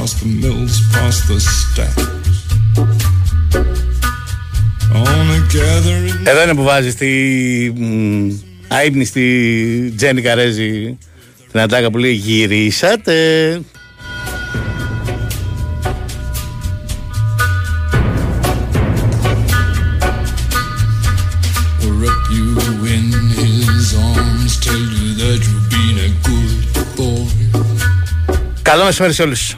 past the mills, past the stacks. Εδώ είναι που βάζεις τη αείμνηστη Τζένι Καρέζη την ατάκα που λέει γυρίσατε. Καλό μεσημέρι σε όλους.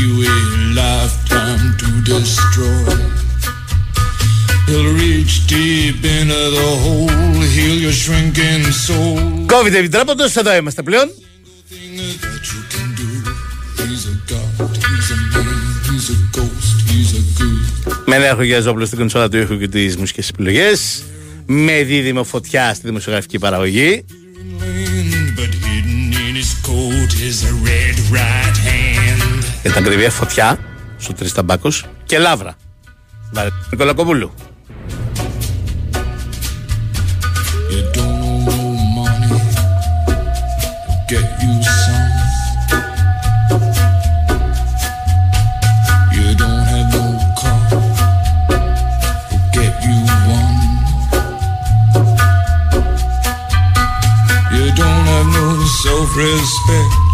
You a lifetime to destroy. He'll reach deep into the hole, heal your shrinking soul. COVID επιτρέποντος, εδώ είμαστε πλέον. Με Νέαρχο Γιαζόπουλο στην κονσόλα του ήχου και τις μουσικές επιλογές Με δίδυμο φωτιά στη δημοσιογραφική παραγωγή για την ακριβία φωτιά στο Τρισταμπάκος και Λάβρα. Νικολακοπούλου. self-respect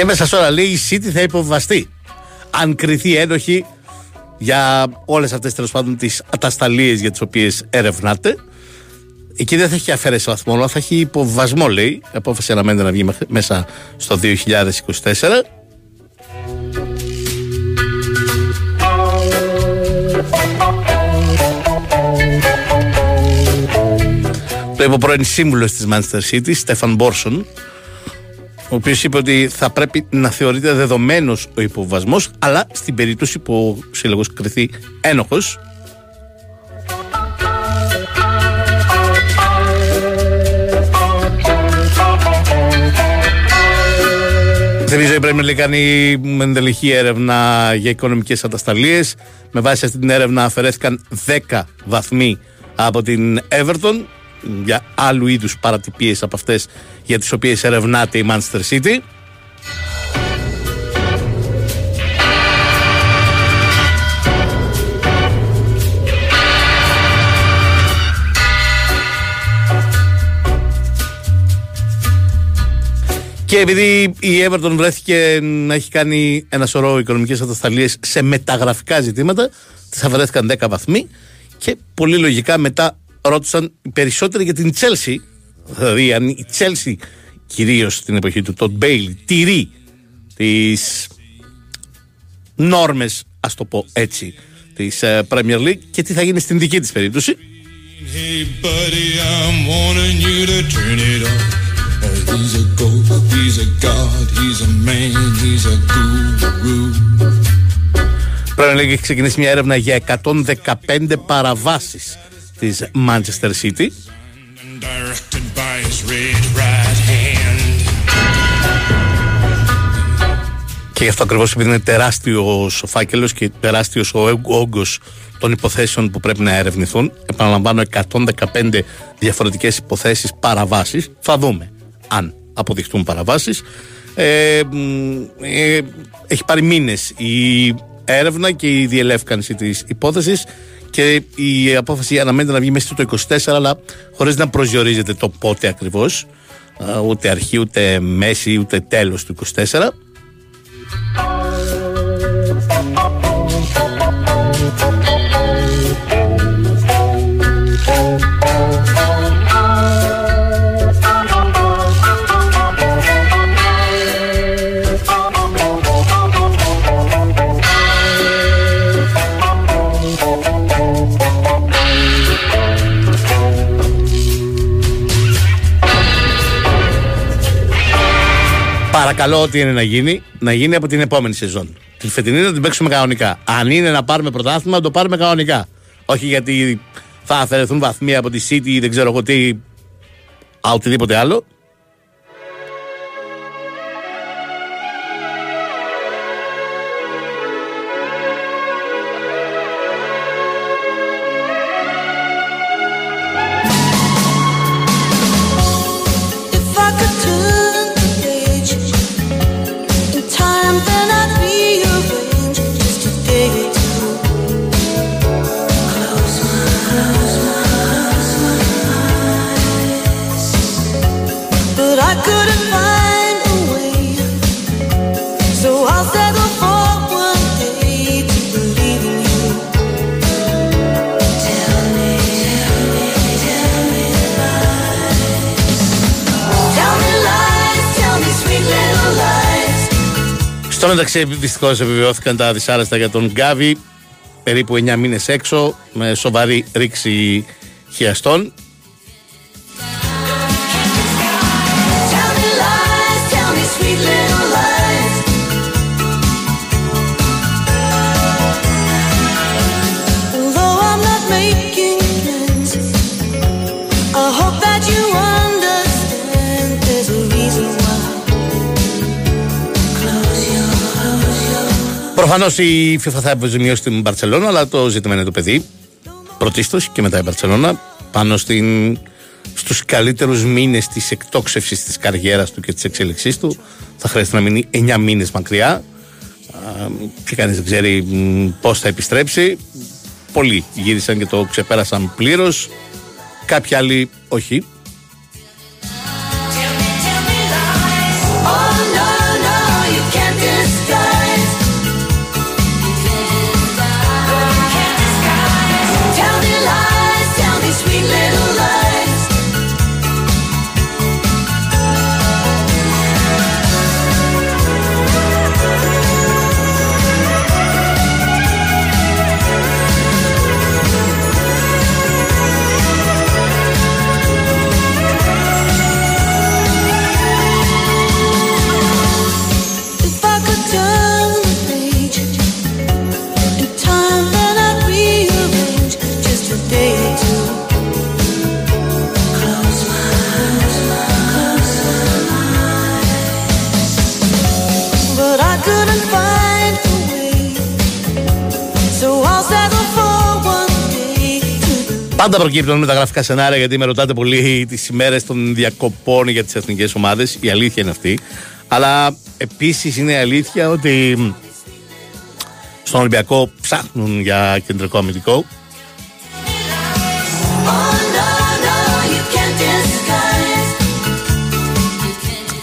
Και μέσα σε όλα λέει η City θα υποβαστεί. Αν κρυθεί ένοχη για όλες αυτές τέλος πάντων τις ατασταλίες για τις οποίες ερευνάτε. Εκεί δεν θα έχει αφαίρεση βαθμό, αλλά θα έχει υποβασμό, λέει. Η απόφαση αναμένεται να βγει μέσα στο 2024. Το είπε ο πρώην σύμβουλος της Manchester City, Στέφαν Μπόρσον, ο οποίος είπε ότι θα πρέπει να θεωρείται δεδομένος ο υποβασμός, αλλά στην περίπτωση που ο σύλλογος κρυθεί ένοχος. Θυμίζω η Premier League κάνει ενδελεχή έρευνα για οικονομικές ατασταλίες. Με βάση αυτή την έρευνα αφαιρέθηκαν 10 βαθμοί από την Everton για άλλου είδους παρατυπίες από αυτές για τις οποίες ερευνάται η Manchester City. Και επειδή η Everton βρέθηκε να έχει κάνει ένα σωρό οικονομικές ατασταλίες σε μεταγραφικά ζητήματα, τη αφαιρέθηκαν 10 βαθμοί και πολύ λογικά μετά ρώτησαν περισσότερο για την Τσέλσι. Δηλαδή, αν η Τσέλσι, κυρίως στην εποχή του Τοντ Μπέιλι, τηρεί τις νόρμες, ας το πω έτσι, της uh, Premier League και τι θα γίνει στην δική της περίπτωση. Hey buddy, I'm wanting you to turn it on. He's a ghost, he's a god, he's a man, he's a guru. Πρέπει να έχει ξεκινήσει μια έρευνα για 115 παραβάσεις της Manchester City. Και γι' αυτό ακριβώς επειδή είναι τεράστιος ο φάκελος και τεράστιος ο όγκος των υποθέσεων που πρέπει να ερευνηθούν, επαναλαμβάνω 115 διαφορετικές υποθέσεις παραβάσεις. Θα δούμε αν αποδειχτούν παραβάσεις. Ε, ε, έχει πάρει μήνες η έρευνα και η διελεύκανση της υπόθεσης και η απόφαση αναμένεται να βγει μέσα στο 24 αλλά χωρίς να προσδιορίζεται το πότε ακριβώς ούτε αρχή ούτε μέση ούτε τέλος του 24 Παρακαλώ, ό,τι είναι να γίνει, να γίνει από την επόμενη σεζόν. Την φετινή να την παίξουμε κανονικά. Αν είναι να πάρουμε πρωτάθλημα, να το πάρουμε κανονικά. Όχι γιατί θα αφαιρεθούν βαθμοί από τη City ή δεν ξέρω εγώ τι. Α, οτιδήποτε άλλο. Μεταξύ, δυστυχώς επιβεβαιώθηκαν τα δυσάρεστα για τον Γκάβι. Περίπου 9 μήνες έξω, με σοβαρή ρήξη χιαστών. Προφανώς η FIFA θα αποζημιώσει την Μπαρσελόνα, αλλά το ζήτημα είναι το παιδί. Πρωτίστως και μετά η Μπαρσελόνα πάνω στην, στους καλύτερους μήνες της εκτόξευσης της καριέρας του και της εξέλιξής του θα χρειάζεται να μείνει 9 μήνες μακριά. Και κανείς δεν ξέρει πώς θα επιστρέψει. Πολλοί γύρισαν και το ξεπέρασαν πλήρως. Κάποιοι άλλοι όχι προκύπτουν με τα γραφικά σενάρια γιατί με ρωτάτε πολύ τις ημέρες των διακοπών για τις εθνικές ομάδες. Η αλήθεια είναι αυτή. Αλλά επίσης είναι αλήθεια ότι στον Ολυμπιακό ψάχνουν για κεντρικό αμυντικό.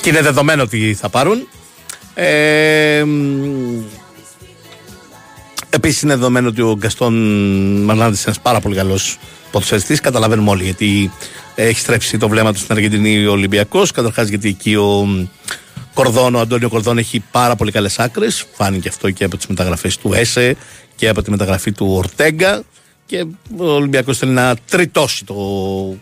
Και είναι δεδομένο ότι θα πάρουν. Ε, Επίσης είναι δεδομένο ότι ο Γκαστόν Μαρνάνδη είναι ένας πάρα πολύ καλός ποδοσφαιριστής. Καταλαβαίνουμε όλοι γιατί έχει στρέψει το βλέμμα του στην Αργεντινή ο Ολυμπιακός. Καταρχάς γιατί εκεί ο Κορδόν, ο Αντώνιο Κορδόν έχει πάρα πολύ καλές άκρες. Φάνηκε αυτό και από τις μεταγραφές του Έσε και από τη μεταγραφή του Ορτέγκα. Και ο Ολυμπιακός θέλει να τριτώσει το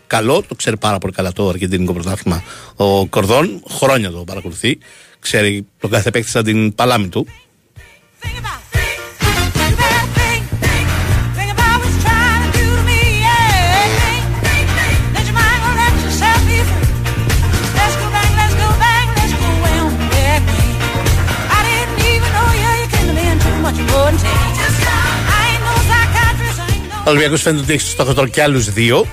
καλό. Το ξέρει πάρα πολύ καλά το Αργεντινικό πρωτάθλημα ο Κορδόν. Χρόνια το παρακολουθεί. Ξέρει τον κάθε παίκτη σαν την παλάμη του. Ο Ολυμπιακός φαίνεται ότι έχει στο στόχο τώρα και άλλους δύο.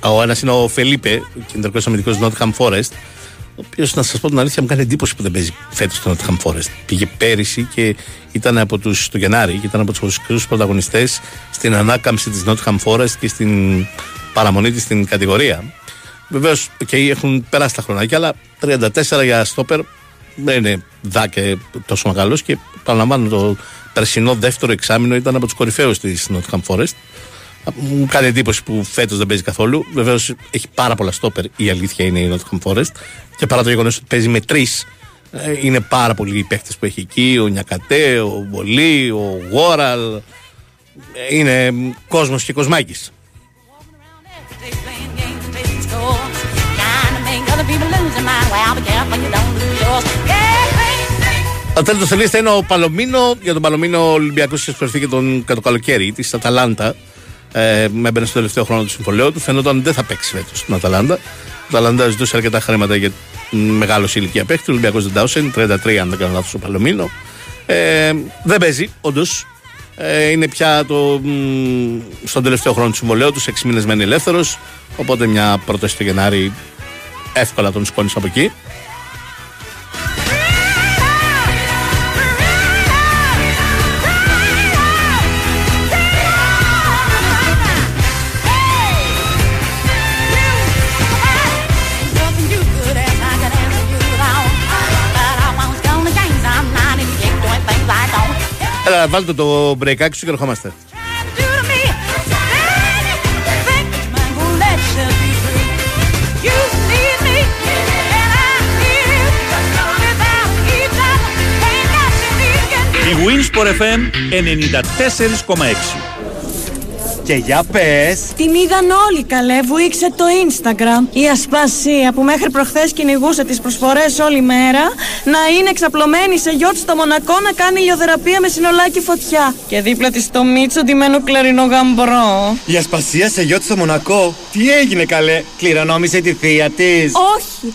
Ο ένας είναι ο Φελίπε, κεντρικός αμυντικός του Nottingham Forest. Ο οποίος, να σας πω την αλήθεια, μου κάνει εντύπωση που δεν παίζει φέτος στο Nottingham Forest. Πήγε πέρυσι και ήταν από τους το Γενάρη και ήταν από τους βασικού πρωταγωνιστές στην ανάκαμψη της Nottingham Forest και στην παραμονή της στην κατηγορία. Βεβαίως, και έχουν περάσει τα χρονάκια, αλλά 34 για στόπερ δεν είναι δά και τόσο μεγάλος και παραλαμβάνω το περσινό δεύτερο εξάμεινο ήταν από τους κορυφαίους της Nottingham Forest. Μου κάνει εντύπωση που φέτος δεν παίζει καθόλου. Βεβαίως έχει πάρα πολλά στόπερ, η αλήθεια είναι η Nottingham Forest. Και παρά το γεγονός ότι παίζει με τρεις, ε, είναι πάρα πολλοί οι παίχτε που έχει εκεί. Ο Νιακατέ, ο Μπολί, ο Γόραλ. Είναι κόσμος και κοσμάκης. Ατέλειο τελεία θα είναι ο Παλωμίνο. Για τον Παλωμίνο, ο Ολυμπιακός είχες προσφύγει τον το καλοκαίρι της Αταλάντα. Ε, έμπαινε στο τελευταίο χρόνο του συμβολέου του. Φαίνονταν δεν θα παίξει φέτος στην Αταλάντα. Η Αταλάντα ζητούσε αρκετά χρήματα για μεγάλο ηλικία παίχτη. Ο Ολυμπιακός δεν τα 33 αν δεν κάνω λάθος ο Παλωμίνο. Ε, δεν παίζει, όντως. Ε, είναι πια το, μ, στον τελευταίο χρόνο του συμβολέου του, 6 μήνες μένει ελεύθερος. Οπότε μια πρόταση του Γενάρη εύκολα τον σκόνη από εκεί. Έλα, βάλτε το μπρεκάκι σου και ερχόμαστε. Η Winsport FM 94,6 και για πες. Την είδαν όλοι καλέ, βουήξε το Instagram. Η Ασπασία που μέχρι προχθές κυνηγούσε τις προσφορές όλη μέρα να είναι εξαπλωμένη σε γιότ στο Μονακό να κάνει ηλιοθεραπεία με συνολάκι φωτιά. Και δίπλα της το Μίτσο ντυμένο κλαρινό γαμπρό. Η Ασπασία σε γιότ στο Μονακό. Τι έγινε καλέ, κληρονόμησε τη θεία της. Όχι,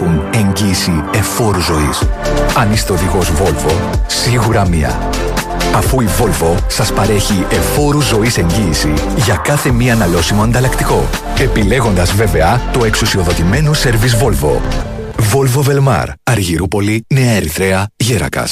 εγγύηση εφόρου ζωής. Αν είστε οδηγός Volvo, σίγουρα μία. Αφού η Volvo σας παρέχει εφόρου ζωής εγγύηση για κάθε μία αναλώσιμο ανταλλακτικό. Επιλέγοντας βέβαια το εξουσιοδοτημένο σερβις Volvo. Volvo Velmar, Αργυρούπολη, Νέα Ερυθρέα, Γέρακας.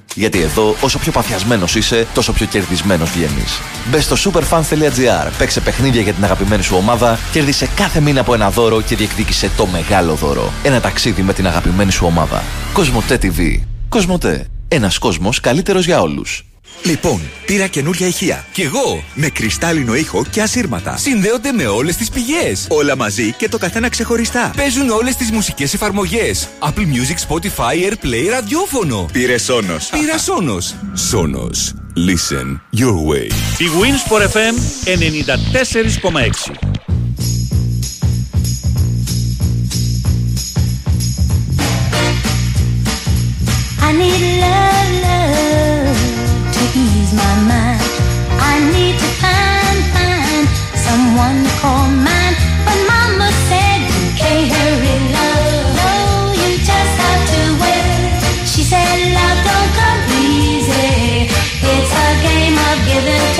Γιατί εδώ, όσο πιο παθιασμένος είσαι, τόσο πιο κερδισμένος βγαίνεις. Μπες στο superfans.gr, παίξε παιχνίδια για την αγαπημένη σου ομάδα, κέρδισε κάθε μήνα από ένα δώρο και διεκδίκησε το μεγάλο δώρο. Ένα ταξίδι με την αγαπημένη σου ομάδα. Κοσμοτέ TV. Κοσμοτέ. Ένας κόσμος καλύτερος για όλους. Λοιπόν, πήρα καινούρια ηχεία. Κι εγώ, με κρυστάλλινο ήχο και ασύρματα. Συνδέονται με όλες τις πηγές. Όλα μαζί και το καθένα ξεχωριστά. Παίζουν όλες τις μουσικές εφαρμογές. Apple Music, Spotify, Airplay, ραδιόφωνο. Πήρε Σόνο. Πήρα Σόνο. Σόνο. Listen your way. Η Winsport FM 94,6 I need love, love need to find, find someone to call mine. But Mama said you can't hurry love. No, you just have to wait. She said love don't come easy. It's a game of give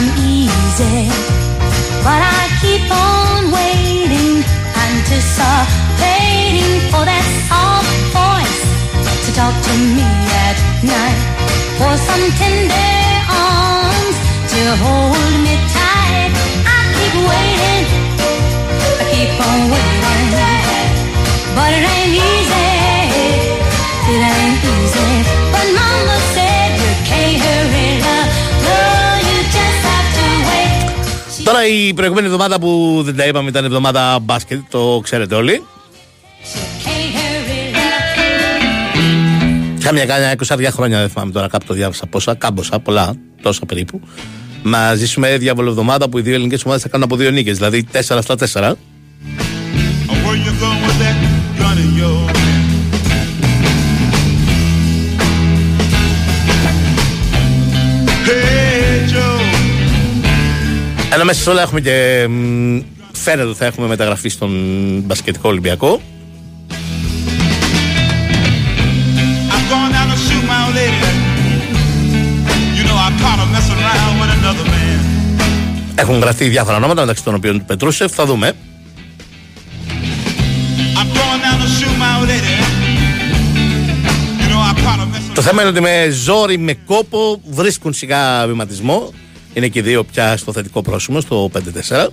come. But I keep on waiting, anticipating for that soft voice to talk to me at night. For some tender arms to hold me tight. I keep waiting, I keep on waiting. But it ain't easy. Τώρα η προηγούμενη εβδομάδα που δεν τα είπαμε ήταν εβδομάδα μπάσκετ, το ξέρετε όλοι. Can't hurry love. Κάμια κάμια 20 χρόνια, δεν θυμάμαι τώρα, κάπου το διάβασα πόσα, κάμποσα, πολλά, τόσα περίπου. Να ζήσουμε διάβολο εβδομάδα που οι δύο ελληνικές ομάδες θα κάνουν από δύο νίκες, δηλαδή 4 στα 4. Ενώ μέσα σε όλα έχουμε και. μ, Φαίνεται ότι θα έχουμε μεταγραφή στον μπασκετικό Ολυμπιακό. I'm going down to shoot my old lady. You know I caught her messing around with another man. Έχουν γραφτεί διάφορα ονόματα μεταξύ των οποίων του Πετρούσεφ. Θα δούμε. I'm going down to shoot my old lady. You know I caught her messing Το θέμα είναι ότι με ζόρι, με κόπο βρίσκουν σιγά βηματισμό. Είναι και οι δύο πια στο θετικό πρόσημο, στο 5-4.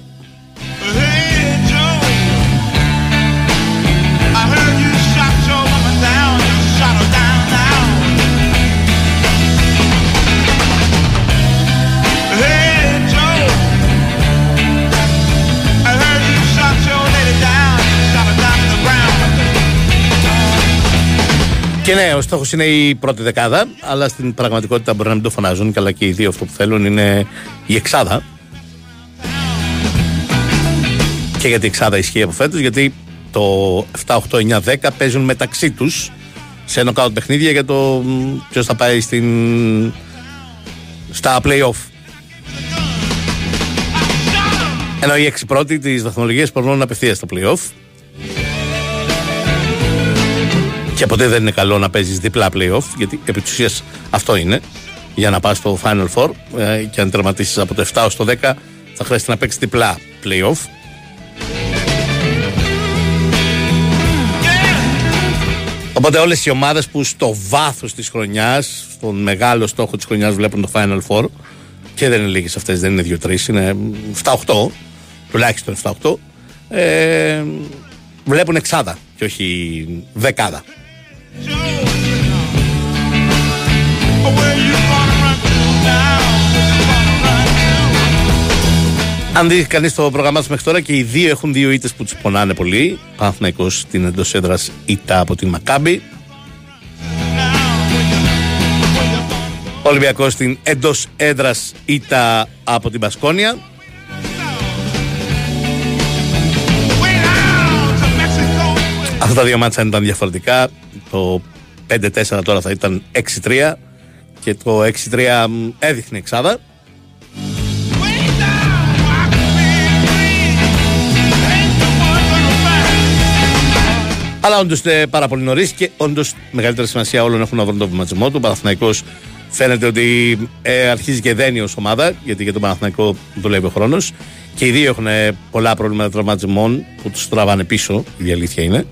Και ναι, ο στόχος είναι η πρώτη δεκάδα, αλλά στην πραγματικότητα μπορεί να μην το φωνάζουν. Καλά και οι δύο αυτό που θέλουν είναι η εξάδα. Και γιατί η εξάδα ισχύει από φέτος, γιατί το 7, 8, 9, 10 παίζουν μεταξύ τους σε νοκάουτ παιχνίδια για το ποιος θα πάει στην, στα playoff. Ενώ οι έξι πρώτοι της βαθμολογίας περνούν απευθείας στα playoff. Και ποτέ δεν είναι καλό να παίζεις διπλά playoff, γιατί επί της ουσίας αυτό είναι. Για να πας στο Final Four ε, και αν τερματίσεις από το 7 ως το 10, θα χρειάζεται να παίξεις διπλά playoff. Οπότε όλες οι ομάδες που στο βάθος της χρονιάς, στον μεγάλο στόχο της χρονιάς βλέπουν το Final Four και δεν είναι λίγες αυτές, δεν είναι 2-3, είναι 7-8, τουλάχιστον 7-8, ε, βλέπουν εξάδα και όχι δεκάδα. Αν δει κανείς το πρόγραμμά τους μέχρι τώρα και οι δύο έχουν δύο ήττες που τους πονάνε πολύ. Παναθυναϊκό στην εντός έδρας ήττα από την Μακάμπη. Ολυμπιακός στην εντός έδρας ήττα από την Πασκόνια. Αυτά τα δύο μάτσα αν ήταν διαφορετικά. Το 5-4 τώρα θα ήταν 6-3 και το 6-3 μ, έδειχνε εξάδα. Αλλά όντως είναι πάρα πολύ νωρίς και όντως μεγαλύτερη σημασία όλων έχουν να βρουν το βηματισμό του. Ο Παναθηναϊκός φαίνεται ότι ε, αρχίζει και δένει ως ομάδα, γιατί για τον Παναθηναϊκό δουλεύει ο χρόνος. Και οι δύο έχουν ε, πολλά προβλήματα τραυματισμών που τους τραβάνε πίσω, η αλήθεια είναι.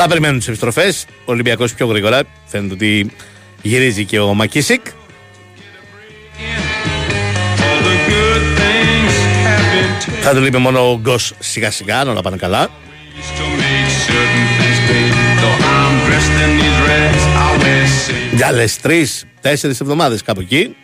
Αλλά περιμένουν τις επιστροφές. Ο Ολυμπιακός πιο γρήγορα. Φαίνεται ότι γυρίζει και ο Μακίσικ. Θα του λείπει μόνο ο Γκος σιγά σιγά, να όλα πάνε καλά. Για άλλε τρεις, τέσσερις εβδομάδες κάπου εκεί.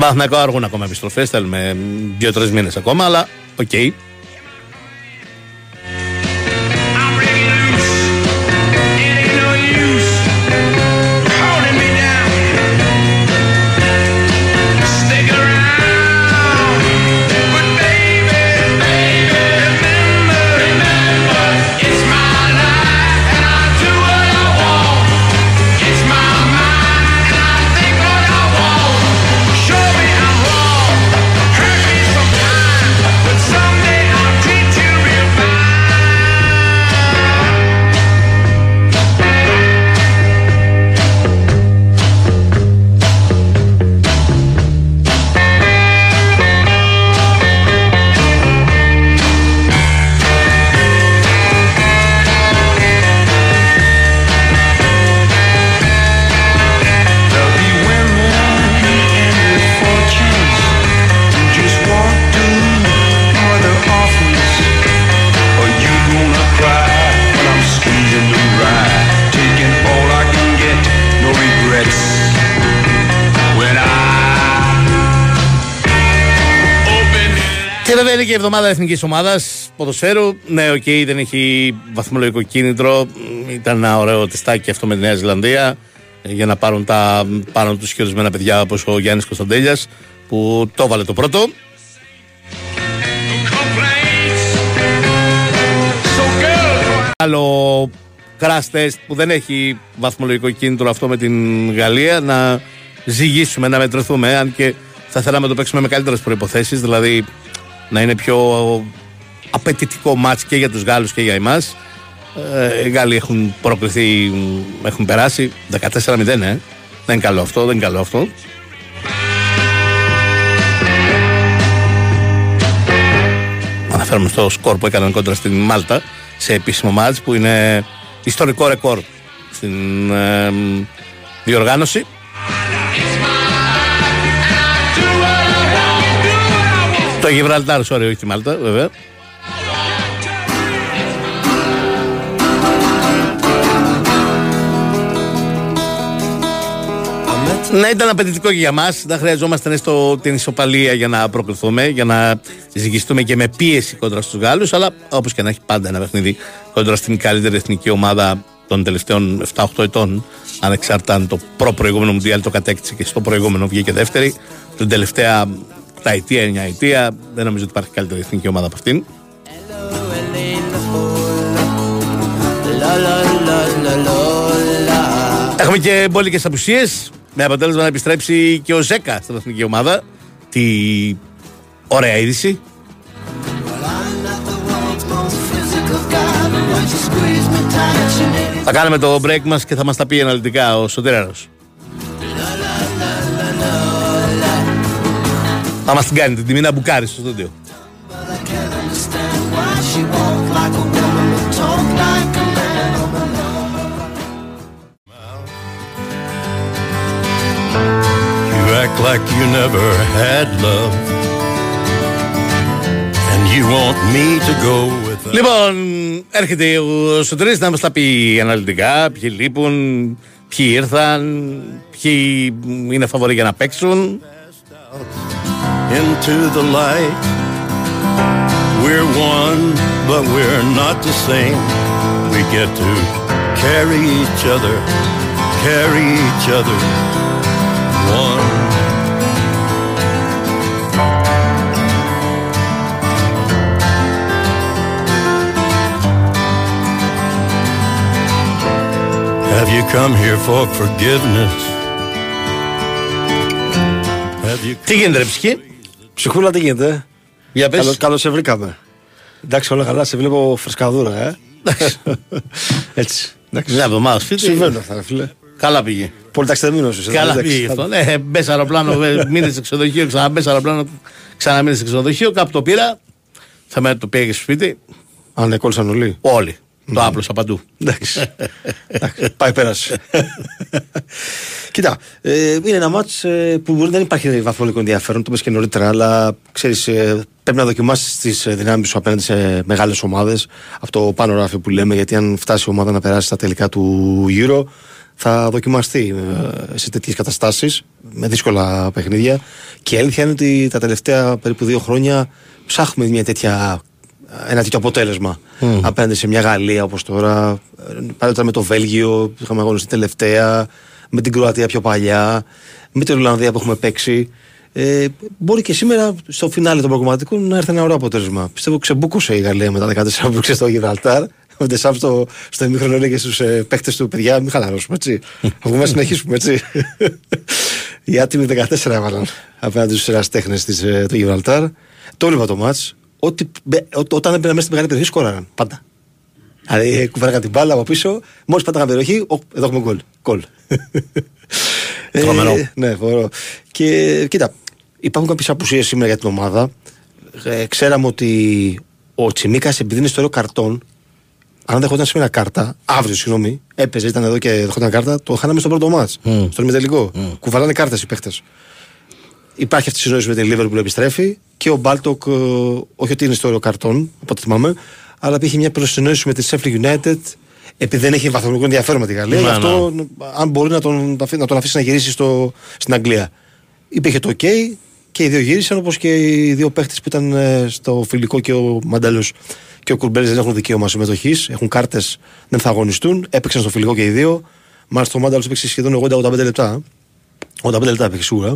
Παναθηναϊκό αργούν ακόμα επιστροφές. Θέλουμε δύο-τρεις μήνες ακόμα, αλλά οκ. βέβαια και η εβδομάδα εθνικής ομάδας ποδοσφαίρου. Ναι, οκ, δεν έχει βαθμολογικό κίνητρο. Ήταν ένα ωραίο τεστάκι αυτό με τη Νέα Ζηλανδία ε, για να πάρουν τα πάνω τους ορισμένα παιδιά όπως ο Γιάννης Κωνσταντέλιας που το έβαλε το πρώτο. Άλλο crash test που δεν έχει βαθμολογικό κίνητρο αυτό με την Γαλλία να ζυγίσουμε, να μετρηθούμε. Αν και θα θέλαμε να το παίξουμε με καλύτερες προποθέσει, δηλαδή να είναι πιο απαιτητικό μάτς και για τους Γάλλους και για εμάς. Ε, οι Γάλλοι έχουν προκριθεί, έχουν περάσει 14-0, ε. Δεν είναι καλό αυτό, δεν είναι καλό αυτό. Αναφέρομαι στο σκορ που έκαναν κόντρα στην Μάλτα σε επίσημο μάτς που είναι ιστορικό ρεκόρ στην ε, διοργάνωση. Το Γιβραλτάρ, sorry, όχι τη Μάλτα, βέβαια. Ναι, ήταν απαιτητικό και για μας. Δεν χρειαζόμαστε έστω την ισοπαλία για να προκριθούμε, για να ζυγιστούμε και με πίεση κόντρα στους Γάλλους. Αλλά όπως και να έχει πάντα ένα παιχνίδι κόντρα στην καλύτερη εθνική ομάδα των τελευταίων 7-8 ετών, ανεξάρτητα αν το προ-προηγούμενο Μουντιάλ το κατέκτησε και στο προηγούμενο βγήκε δεύτερη, την τελευταία τα αιτία, εννιά αιτία. Δεν νομίζω ότι υπάρχει καλύτερη εθνική ομάδα από αυτήν. Έχουμε και μπόλικες απουσίες με αποτέλεσμα να επιστρέψει και ο Ζέκα στην εθνική ομάδα. Τι ωραία είδηση. Θα κάνουμε το break μας και θα μας τα πει αναλυτικά ο Σωτήραρος. Θα μας την κάνει την τιμή να μπουκάρεις στο στούντιο. You act like you never had love. And you want me to go with Λοιπόν, έρχεται ο Σωτήρης να μας τα πει αναλυτικά, ποιοι λείπουν, ποιοι ήρθαν, ποιοι είναι φαβοροί για να παίξουν. into the light. We're one, but we're not the same. We get to carry each other, carry each other. One. Have you come here for forgiveness? Have you Τι γίνεται ρε ψυχή? Ψυχούλα τι γίνεται. Για πες. Καλώς, καλώς σε βρήκαμε. Εντάξει όλα καλά, σε βλέπω φρεσκαδούρα, ε. Έτσι. Εντάξει. Μια εβδομάδα σπίτι. Συμβαίνουν αυτά, ρε φίλε. Καλά πήγε. Πολύ ταξιδεμένος είσαι. Καλά εντάξει. πήγε αυτό. Ναι, μπες αεροπλάνο, μείνες σε ξενοδοχείο, ξαναμπες αεροπλάνο, ξαναμείνε σε ξενοδοχείο. Κάπου το πήρα. Θα με το πήγες στο σπίτι. Α, ναι, κόλλησαν όλοι. Όλοι. Το άπλωσα παντού. Εντάξει. Εντάξει, Πάει πέρασε. Κοίτα, ε, είναι ένα μάτς ε, που μπορεί να δεν υπάρχει βαθμολογικό ενδιαφέρον, το είπες και νωρίτερα, αλλά ξέρεις, ε, πρέπει να δοκιμάσεις τις ε, δυνάμεις σου απέναντι σε μεγάλες ομάδες. Αυτό πάνω ράφι που λέμε, γιατί αν φτάσει η ομάδα να περάσει στα τελικά του Euro, θα δοκιμαστεί ε, σε τέτοιες καταστάσεις, με δύσκολα παιχνίδια. Και η αλήθεια είναι ότι τα τελευταία περίπου δύο χρόνια ψάχνουμε μια τέτοια, ένα τέτοιο αποτέλεσμα Μμμ. απέναντι σε μια Γαλλία όπως τώρα. ε, Παλιότερα με το Βέλγιο, που είχαμε αγωνιστεί τελευταία, με την Κροατία πιο παλιά, με την Ολλανδία που έχουμε παίξει. Ε, μπορεί και σήμερα στο φινάλε των προγραμματικών να έρθει ένα ωραίο αποτέλεσμα. Πιστεύω ξεμπούκωσε η Γαλλία μετά 14 που έπαιξε στο Γιβραλτάρ. Ο Ντεσάμ στο, στο ημίχρονο έλεγε στους ε, παίκτε του παιδιά: Μην χαλαρώσουμε έτσι. Θα βγούμε να συνεχίσουμε έτσι. Οι άτιμοι 14 έβαλαν απέναντι στους εραστέχνες ε, του Γιβραλτάρ. Το έβλεπα το μάτς. Όταν έμπαιναν μέσα στην μεγάλη περιοχή, σκόραραν πάντα. Δηλαδή, κουβέραγαν την μπάλα από πίσω, μόλις πάταγαν περιοχή, ο, εδώ έχουμε γκολ. Γκολ. Τρομερό. Ε, ναι, φοβερό. Και κοίτα, υπάρχουν κάποιες απουσίες σήμερα για την ομάδα. Ε, ξέραμε ότι ο Τσιμίκας, επειδή είναι στο ωραίο καρτόν, αν δεχόταν σήμερα κάρτα, αύριο συγγνώμη, έπαιζε, ήταν εδώ και δεχόταν κάρτα, το χάναμε στο πρώτο μάτ. Mm. Στον ημιτελικό. Κουβαλάνε κάρτες οι παίχτε. Υπάρχει αυτή η συνόηση με την Λίβερ που επιστρέφει και ο Μπάλτοκ, ε, όχι ότι είναι στο ωραίο καρτόν, από ό,τι θυμάμαι, αλλά υπήρχε μια προσυνόηση με τη Sheffield United επειδή δεν έχει βαθμολογικό ενδιαφέρον με τη Γαλλία. Ναι, γι' αυτό, αν μπορεί να τον, να τον αφήσει να γυρίσει στο, στην Αγγλία. Υπήρχε το OK και οι δύο γύρισαν όπως και οι δύο παίχτες που ήταν ε, στο φιλικό και ο Μανταλός και ο Κουρμπέλης δεν έχουν δικαίωμα συμμετοχής. Έχουν κάρτες, δεν θα αγωνιστούν. Έπαιξαν στο φιλικό και οι δύο. Μάλιστα ο Μάνταλο έπαιξε σχεδόν 80-85 λεπτά. 85 λεπτά έπαιξε σίγουρα.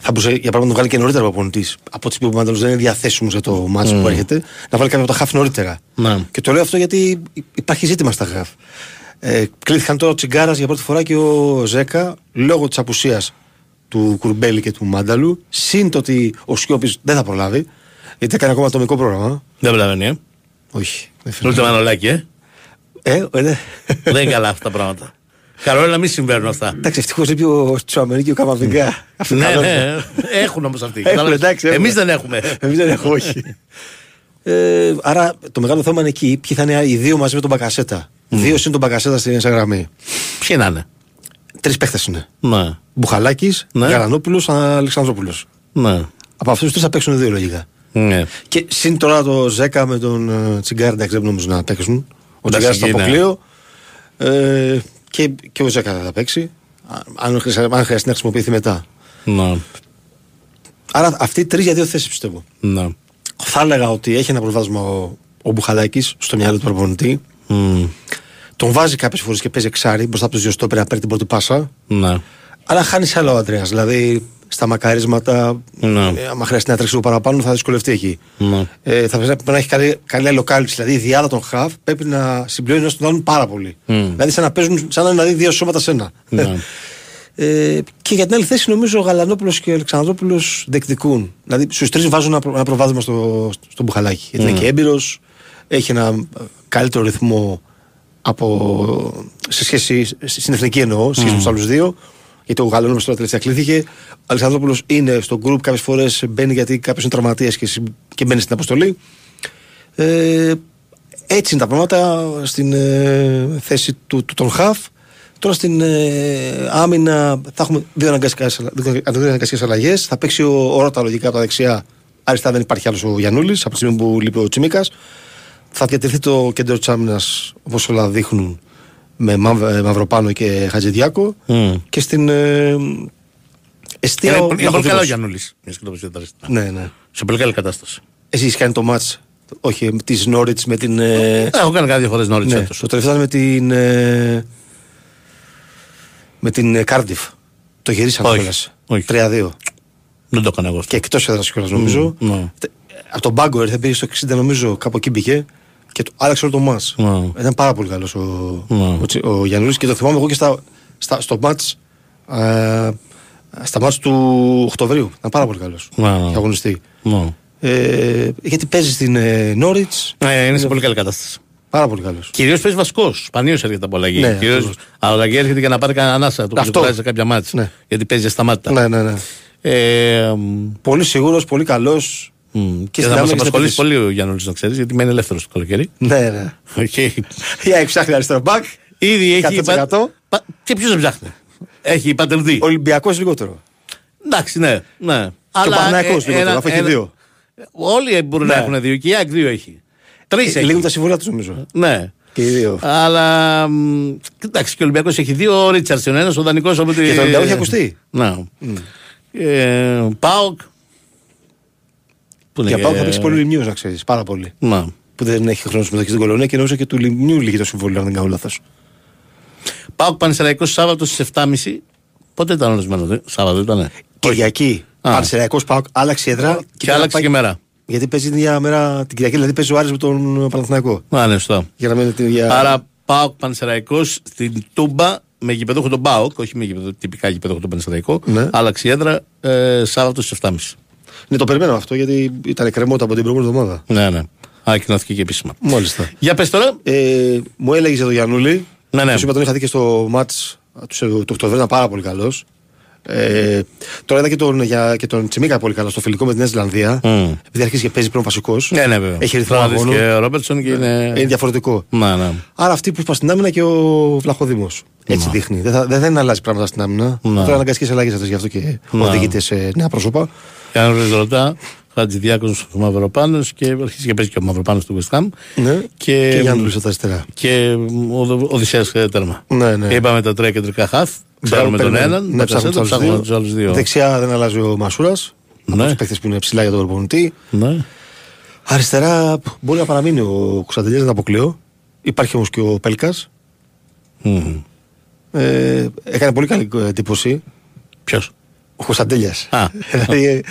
Θα μπορούσε για παράδειγμα να βγάλει και νωρίτερα ο προπονητή. Από ό,τι πει ο Μάνταλος δεν είναι διαθέσιμος για το μάτσο Mm. που έρχεται. Να βάλει κάποιο από τα χαφ νωρίτερα. Ναι. Και το λέω αυτό γιατί υπάρχει ζήτημα στα χαφ. Ε, κλείθηκαν τώρα ο Τσιγκάρας για πρώτη φορά και ο Ζέκα λόγω της απουσίας του Κουρμπέλη και του Μάνταλου. Συν το ότι ο Σιώπης δεν θα προλάβει. Γιατί έκανε ακόμα ατομικό πρόγραμμα. Δεν προλαβαίνει, ε; Όχι. Δεν Ούτε μανολάκι, ε; Ε, ε, ναι. Δεν είναι καλά αυτά τα πράγματα. Καλό είναι να μην συμβαίνουν αυτά. Εντάξει, ευτυχώς λείπει ο Τσουαμενί και ο Καμαβιγκά. Αυτό Ναι, καλό ναι, είναι. έχουν όμως αυτοί. Έχουν, εντάξει, έχουν. Εμείς δεν έχουμε. Εμείς δεν έχουμε, όχι. Ε, άρα το μεγάλο θέμα είναι εκεί. Ποιοι θα είναι οι δύο μαζί με τον Μπακασέτα. Δύο συν τον Μπακασέτα στην μέσα γραμμή. Ποιοι να είναι; Τρεις παίχτες είναι. Ναι. Μπουχαλάκης, Ναι. Γαλανόπουλος, Αλεξανδρόπουλος. Ναι. Από αυτούς τους τρεις θα παίξουν δύο λογικά. Ναι. Και συν τώρα το Ζέκα με τον ε, Τσιγκάρ, εντάξει δεν νομίζω να παίξουν. Ο Εντάξει, Τσιγκάρ στο εκεί είναι. αποκλείο. Ε, και, και ο Ζέκα θα παίξει. Α- Αν, χρειαζε- αν χρειαστεί να χρησιμοποιηθεί μετά. Ναι. Άρα αυτοί οι τρεις για δύο θέσεις πιστεύω. Ναι. Θα έλεγα ότι έχει ένα προβάδισμα ο, ο Μπουχαλάκης στο μυαλό του προπονητή. Μμ. Τον βάζει κάποιες φορές και παίζει εξάρι μπροστά από τους δύο στόπερ να παίρνει την πρώτη πάσα. Ναι. Αλλά χάνεις άλλο ο Αντρέας. Δηλαδή στα μακαρίσματα, Ναι. ε, άμα χρειαστεί να τρέξει λίγο παραπάνω, θα δυσκολευτεί εκεί. Ναι. Ε, θα πρέπει να έχει καλή, καλή αλληλοκάλυψη. Δηλαδή η διάδα των χαφ πρέπει να συμπληρώνει ένα τον άλλον πάρα πολύ. Μμ. Δηλαδή σαν να παίζουν σαν να είναι δηλαδή, δύο σώματα σε ένα. Ναι. Ε, και για την άλλη θέση νομίζω ο Γαλανόπουλος και ο Αλεξανδρόπουλος διεκδικούν. Δηλαδή στους τρεις βάζουν ένα, προ- ένα προβάδισμα στο, στο μπουχαλάκι. Γιατί είναι Mm. και έμπειρος, έχει ένα ε, καλύτερο ρυθμό από, σε σχέση, στην εθνική εννοώ, σε σχέση με τους άλλους δύο. Γιατί ο Γαλανόπουλο τώρα τελευταία κλείθηκε. Ο Αλεξανδρόπουλος είναι στο γκρουπ, κάποιες φορές μπαίνει γιατί κάποιος είναι τραυματίας και, συ- και μπαίνει στην αποστολή. Ε, έτσι είναι τα πράγματα στην ε, θέση του, του των Χαφ. Τώρα στην ε, άμυνα θα έχουμε δύο αναγκαστικές αλλαγές. Θα παίξει ο, ο Ρώτα λογικά από τα δεξιά. Αριστερά δεν υπάρχει άλλος ο Γιανούλη από τη στιγμή που λείπει ο Τσιμίκας. Θα διατηρηθεί το κέντρο της άμυνας όπως όλα δείχνουν με Μαύ- ε, Μαυροπάνο και Χατζηδιάκο. Μμ. Και στην ε, εστία. Είναι ο είναι πολύ Λαχοδήμος. καλό ο Γιαννούλη. Μια και το πω αριστερά. Ναι, ναι. Σε πολύ καλή κατάσταση. Εσύ έχει κάνει το μάτς όχι τη Νόριτ με την. Ε, Έχω κάνει κάτι δύο φορέ νωρί ναι, φέτος. το τελευταίο ήταν με την. Ε, με την ε, Κάρντιφ. Το γυρίσαμε Όχι, κιόλας. όχι. 3-2. Δεν το έκανα εγώ αυτό. Και εκτός έδρας κιόλας νομίζω. Μμ, ναι. Τε- Από τον πάγκο ήρθε, πήγε στο 60 νομίζω, κάπου εκεί μπήκε. Και το, άλλαξε όλο το μάτς. Ναι. Ήταν πάρα πολύ καλός ο, Ναι. ο, Τσι- ο Γιαννούλης και το θυμάμαι εγώ και στα, στα, στο μάτς. Ε, στα μάτς του Οκτωβρίου. Ήταν πάρα πολύ καλός. Ναι, ναι. Και αγωνιστή. Ναι. Ε, γιατί παίζει στην ε, Νόριτς. Ναι, είναι σε πολύ καλή κατάσταση. Πάρα πολύ καλός. Κυρίως παίζει βασικό. Σπανίως έρχεται από αλλαγή. Ναι, Κυρίως ακριβώς. αλλαγή έρχεται για να πάρει κανένα ανάσα. Το Αυτό. που σε κάποια μάτια. Ναι. Γιατί παίζει ασταμάτητα. Ναι, ναι, ναι. Ε, μ, Πολύ σίγουρος, πολύ καλός. Μ, και στην θα μας άμυνα και στην απασχολήσει επίθεση. πολύ ο Γιάννη, να ξέρεις, γιατί μένει ελεύθερος το καλοκαίρι. Ναι, ναι. Και Η ΑΕΚ ψάχνει αριστερό μπακ. Ήδη έχει. 100%. πα- Και ποιος δεν ψάχνει. Έχει πατερδί. Ολυμπιακός λιγότερο. Εντάξει, ναι. ναι. Και ο Παναθηναϊκός ε, λιγότερο, ένα- αφού έχει ένα- δύο. Όλοι μπορούν Ναι. να έχουν δύο και η ΑΕΚ δύο έχει. Τρεις Ε, έχει. Λίγουν τα συμβόλαια τους νομίζω. Ναι. Και οι δύο. Αλλά. μ, Κοιτάξτε, και ο Ολυμπιακός έχει δύο. Ο Ρίτσαρσον, ένας ο δανεικό από την. Και το Ολυμπιακό έχει ακουστεί. Ναι. Ε, Πάοκ. Πού Για είναι, πάω θα ε, παίξει πολύ λιμιού, να ξέρεις. Πάρα πολύ. Ναι. Που δεν έχει χρόνο συμμετοχή στην κολονία και νομίζω και του λιμιού λύγει το συμβόλαιο, αν δεν κάνω λάθος. Πάοκ Πανεσαιραϊκό Σάββατο στις 7.30. Πότε ήταν ορισμένο, δε; Σάββατο ήταν. Κυριακή. Α. Πανσεραϊκός Πάοκ, άλλαξε έδρα. Και τώρα άλλαξε πάει- και μέρα. Γιατί παίζει την ίδια μέρα την Κυριακή, δηλαδή παίζει ο Άρης με τον Παναθηναϊκό. Α, ναι, σωστά. Για να μένει την ίδια. Άρα Πάοκ Πανεσαιραϊκό στην Τούμπα με γηπεδόχο τον Πάοκ, όχι με γηπεδο, τυπικά γηπεδόχο τον Πανεσαιραϊκό. Ναι. Άλλαξε η έδρα ε, Σάββατο στις 7.30. Ναι, το περιμένω αυτό γιατί ήταν κρεμότα από την προηγούμενη εβδομάδα. Ναι, ναι. Ανακοινώθηκε και επίσημα. Μάλιστα. Για πες τώρα. Ε, μου έλεγε για τον Γιαννούλη. Ναι, ναι. Σου είπα τον είχα δει και στο μάτς του Οκτωβρίου, ήταν πάρα πολύ καλός. Ε, τώρα είδα και τον, για, και τον Τσιμίκα πολύ καλό στο φιλικό με την Νέα Ζηλανδία. Μμ. Επειδή αρχίζει και παίζει πλέον βασικός. Ναι, ναι, βέβαια. Έχει ρυθμό Τώρα δεις αγώνου. Και ο Ρόμπερτσον και είναι. Είναι διαφορετικό. Ναι, ναι. Άρα αυτοί που είπα στην άμυνα και ο Βλαχοδήμος. Έτσι δείχνει. Δεν, θα, δεν, δεν αλλάζει πράγματα στην άμυνα. Ναι. Τώρα αναγκαστικέ αλλαγές αυτές γι' αυτό και Ναι. οδηγείται σε νέα πρόσωπα. Και αν ρωτά, ρωτά, Χατζηδιάκο Μαυροπάνο και αρχίζει και παίζει και ο Μαυροπάνος του West Ham. Ναι. Και, Και Γιάννη Λούσα τα αριστερά. και ο Οδυσσέας τέρμα. Ναι, ναι. Και είπαμε τα τρία κεντρικά χαφ. Ξέρουμε τον Περιμένουμε. έναν. Ναι, Ναι, ψάχνουμε ψάχνουμε τους άλλους τους άλλους δύο. Δεξιά δεν αλλάζει ο Μασούρας. από του παίχτε που είναι ψηλά για τον προπονητή. Ναι. Αριστερά μπορεί να παραμείνει ο Κωνσταντελιά, δεν τα αποκλείω. Υπάρχει όμως και ο Πέλκας. Ε, έκανε πολύ καλή εντύπωση. Ποιος; Ο Κωνσταντέλια. δηλαδή,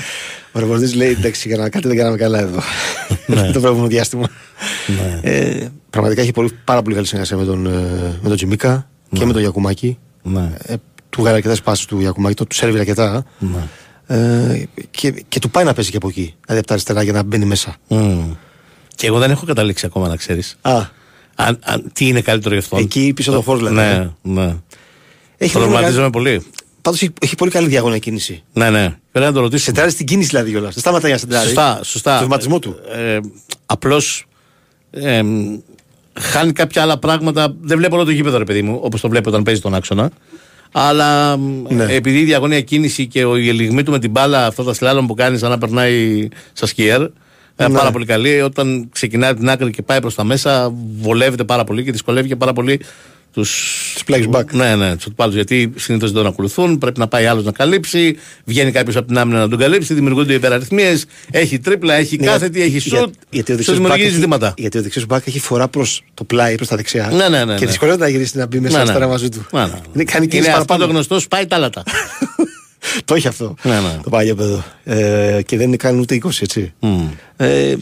ο ρεπορτή λέει: Εντάξει, για να κάτι δεν κάναμε καλά εδώ. το προηγούμενο διάστημα. Ε, πραγματικά έχει πολύ, πάρα πολύ καλή συνεργασία με τον, ε, με τον Τζιμίκα και με τον Γιακουμάκη. Ναι. Ε, του βγάλε αρκετέ πάσει του Γιακουμάκη, το του σερβίρε αρκετά. Ναι. Ε, και, και του πάει να παίζει και από εκεί. Δηλαδή από τα αριστερά για να μπαίνει μέσα. Μμ. Και εγώ δεν έχω καταλήξει ακόμα να ξέρεις. Α. Αν, αν, τι είναι καλύτερο για αυτόν. Εκεί πίσω το φως, δηλαδή. Ναι, ναι. Έχει Προβληματίζομαι πολύ. Πάντως έχει, έχει πολύ καλή διαγωνία κίνηση. Ναι, ναι. Πρέπει να το ρωτήσω. Σεντράρει στην κίνηση δηλαδή κιόλας. Δεν σταματάει να σεντράρει. Σωστά, σωστά. Το βηματισμό του. Ε, Απλώς ε, χάνει κάποια άλλα πράγματα. Δεν βλέπω όλο το γήπεδο, ρε παιδί μου, όπως το βλέπω όταν παίζει τον άξονα. Αλλά Ναι. ε, επειδή η διαγωνία κίνηση και ο- η ελιγμή του με την μπάλα, αυτός το σλάλομ που κάνει σαν να περνάει στα σκιέρ, είναι Ναι. πάρα πολύ καλή. Όταν ξεκινάει από την άκρη και πάει προς τα μέσα, βολεύεται πάρα πολύ και δυσκολεύει και πάρα πολύ του. Τους players back. Ναι, ναι, τους αντιπάλου. Γιατί συνήθως δεν τον ακολουθούν, πρέπει να πάει άλλος να καλύψει. Βγαίνει κάποιος από την άμυνα να τον καλύψει, δημιουργούνται υπεραριθμίες. Έχει τρίπλα, έχει Ναι, κάθετη, έχει για- σουτ. γιατί ο Σου δεξιός δημιουργεί back έχει- ζητήματα. Γιατί ο δεξιός μπακ έχει φορά προς το πλάι, προς τα δεξιά. Ναι, ναι, ναι, Και ναι. δυσκολεύεται να γυρίσει να μπει μέσα Ναι, αριστερά ναι. μαζί του. Ναι, ναι. Είναι, κάνει Είναι κίνηση αυτό παραπάνω. το γνωστό σπάει τα λάτα. Το έχει αυτό. Ναι, ναι. Το παλιό παιδό. Ε, και δεν είναι καν ούτε 20, έτσι. Ε,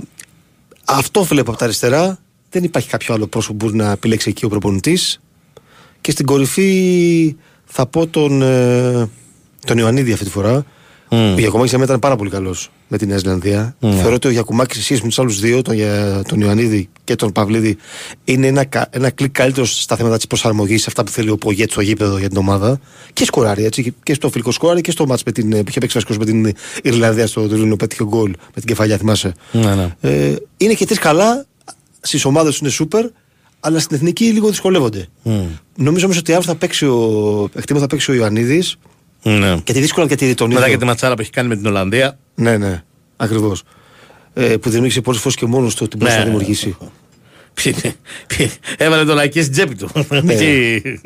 αυτό βλέπω από τα αριστερά. Δεν υπάρχει κάποιο άλλο πρόσωπο που μπορεί να επιλέξει εκεί ο προπονητής. Και στην κορυφή θα πω τον, ε, τον Ιωαννίδη αυτή τη φορά. Ο Γιακουμάκη για μένα ήταν πάρα πολύ καλός με τη Νέα Ζηλανδία. Ναι. Θεωρώ ότι ο Γιακουμάκης σε σχέση με τους άλλους δύο, τον, Για- τον Ιωαννίδη και τον Παυλίδη, είναι ένα, κα- ένα κλικ καλύτερος στα θέματα της προσαρμογής σε αυτά που θέλει ο Πογέτ στο γήπεδο για την ομάδα. Και σκοράρει έτσι. και- Και στο φιλικό σκοράρει και στο μάτς με την, που είχε παίξει βασικός με την Ιρλανδία στο Δουβλίνο. Πέτυχε γκολ με την κεφαλιά, θυμάσαι. Ναι, ναι. Ε, είναι και τρεις καλά. Στις ομάδες του είναι σούπερ, αλλά στην εθνική λίγο δυσκολεύονται. Νομίζω όμως ότι αύριο θα παίξει ο, εκτιμώ θα παίξει ο Ιωαννίδης Ναι. γιατί δύσκολα να διατηρεί τον Μετά ίδιο. και τη ματσάρα που έχει κάνει με την Ολλανδία. Ναι, ναι, ακριβώς. Ε, που δημιούργησε πολλές φορές και μόνος του ότι μπορούσε Ναι, να ναι. δημιουργήσει. Έβαλε τον Ακέ στην τσέπη του. Ναι. Και-